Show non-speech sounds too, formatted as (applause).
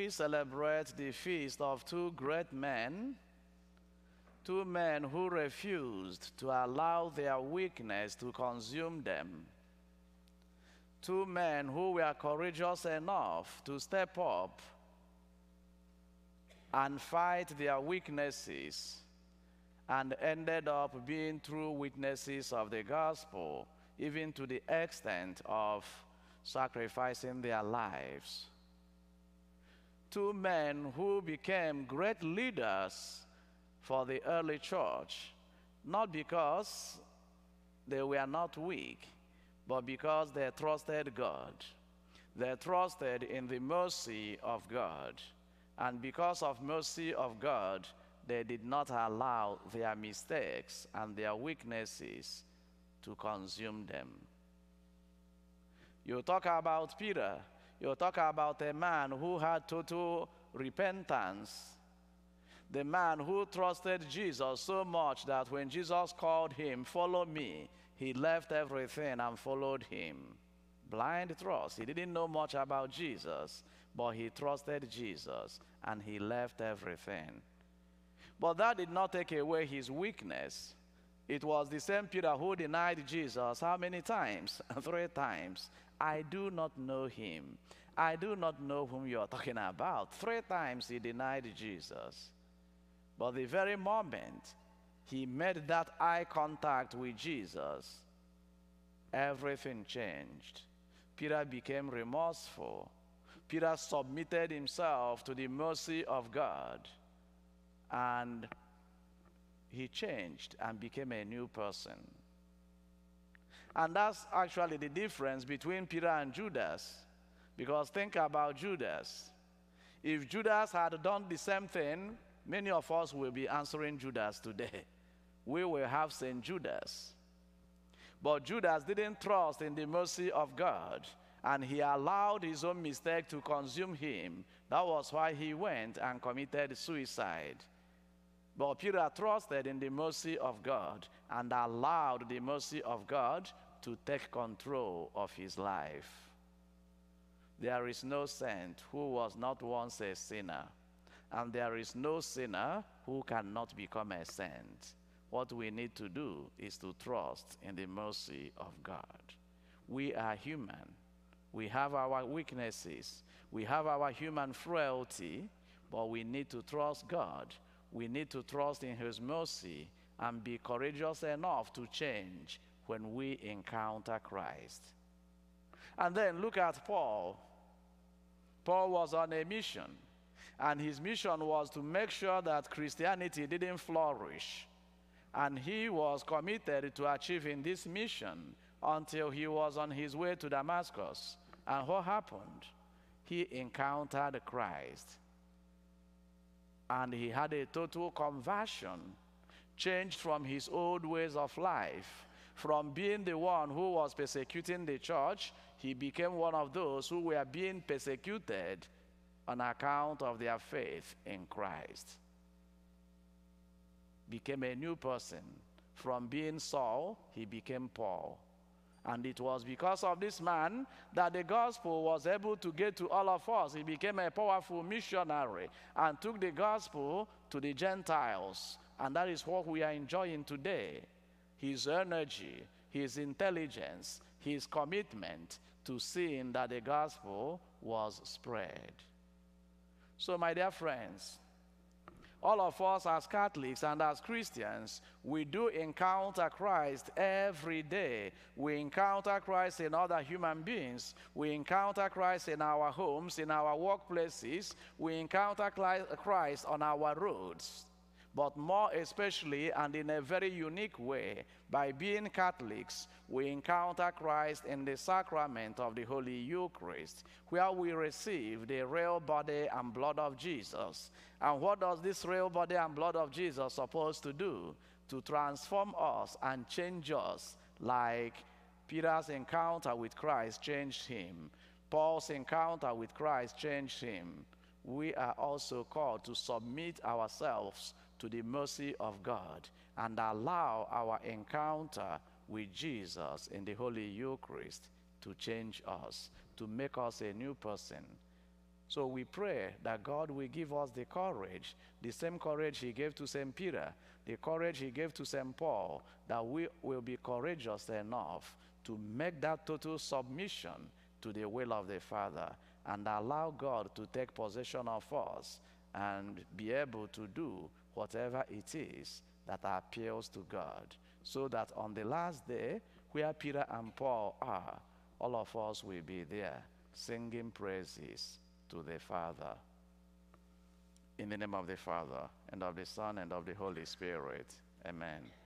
we celebrate the feast of two great men, two men who refused to allow their weakness to consume them, two men who were courageous enough to step up and fight their weaknesses and ended up being true witnesses of the gospel, even to the extent of sacrificing their lives. Two men who became great leaders for the early church, not because they were not weak, but because they trusted God. They trusted in the mercy of God. And because of mercy of God, they did not allow their mistakes and their weaknesses to consume them. You talk about Peter, you talk about a man who had total repentance. The man who trusted Jesus so much that when Jesus called him, Follow me, he left everything and followed him. Blind trust. He didn't know much about Jesus, but he trusted Jesus and he left everything. But that did not take away his weakness. It was the same Peter who denied Jesus how many times? (laughs) Three times. I do not know him. I do not know whom you are talking about. Three times he denied Jesus. But the very moment he made that eye contact with Jesus, everything changed. Peter became remorseful. Peter submitted himself to the mercy of God and he changed and became a new person. And that's actually the difference between Peter and Judas. Because think about Judas. If Judas had done the same thing, many of us will be answering Judas today. (laughs) We will have St. Judas. But Judas didn't trust in the mercy of God and he allowed his own mistake to consume him. That was why he went and committed suicide. But Peter trusted in the mercy of God and allowed the mercy of God to take control of his life. There is no saint who was not once a sinner, and there is no sinner who cannot become a saint. What we need to do is to trust in the mercy of God. We are human. We have our weaknesses. We have our human frailty, but we need to trust God we need to trust in His mercy and be courageous enough to change when we encounter Christ. And then look at Paul. Paul was on a mission, and his mission was to make sure that Christianity didn't flourish. And he was committed to achieving this mission until he was on his way to Damascus. And what happened? He encountered Christ and he had a total conversion, changed from his old ways of life. From being the one who was persecuting the church, he became one of those who were being persecuted on account of their faith in Christ. Became a new person. From being Saul, he became Paul. And it was because of this man that the gospel was able to get to all of us. He became a powerful missionary and took the gospel to the Gentiles. And that is what we are enjoying today. His energy, his intelligence, his commitment to seeing that the gospel was spread. So, my dear friends, all of us as Catholics and as Christians, we do encounter Christ every day. We encounter Christ in other human beings. We encounter Christ in our homes, in our workplaces. We encounter Christ on our roads but more especially and in a very unique way, by being Catholics, we encounter Christ in the sacrament of the Holy Eucharist, where we receive the real body and blood of Jesus. And what does this real body and blood of Jesus supposed to do? To transform us and change us like Peter's encounter with Christ changed him. Paul's encounter with Christ changed him. We are also called to submit ourselves to the mercy of God and allow our encounter with Jesus in the Holy Eucharist to change us, to make us a new person, So we pray that God will give us the courage, the same courage He gave to St. Peter, the courage He gave to St. Paul, that we will be courageous enough to make that total submission to the will of the Father and allow God to take possession of us and be able to do whatever it is that appeals to God. So that on the last day, where Peter and Paul are, all of us will be there singing praises to the Father. In the name of the Father, and of the Son, and of the Holy Spirit. Amen.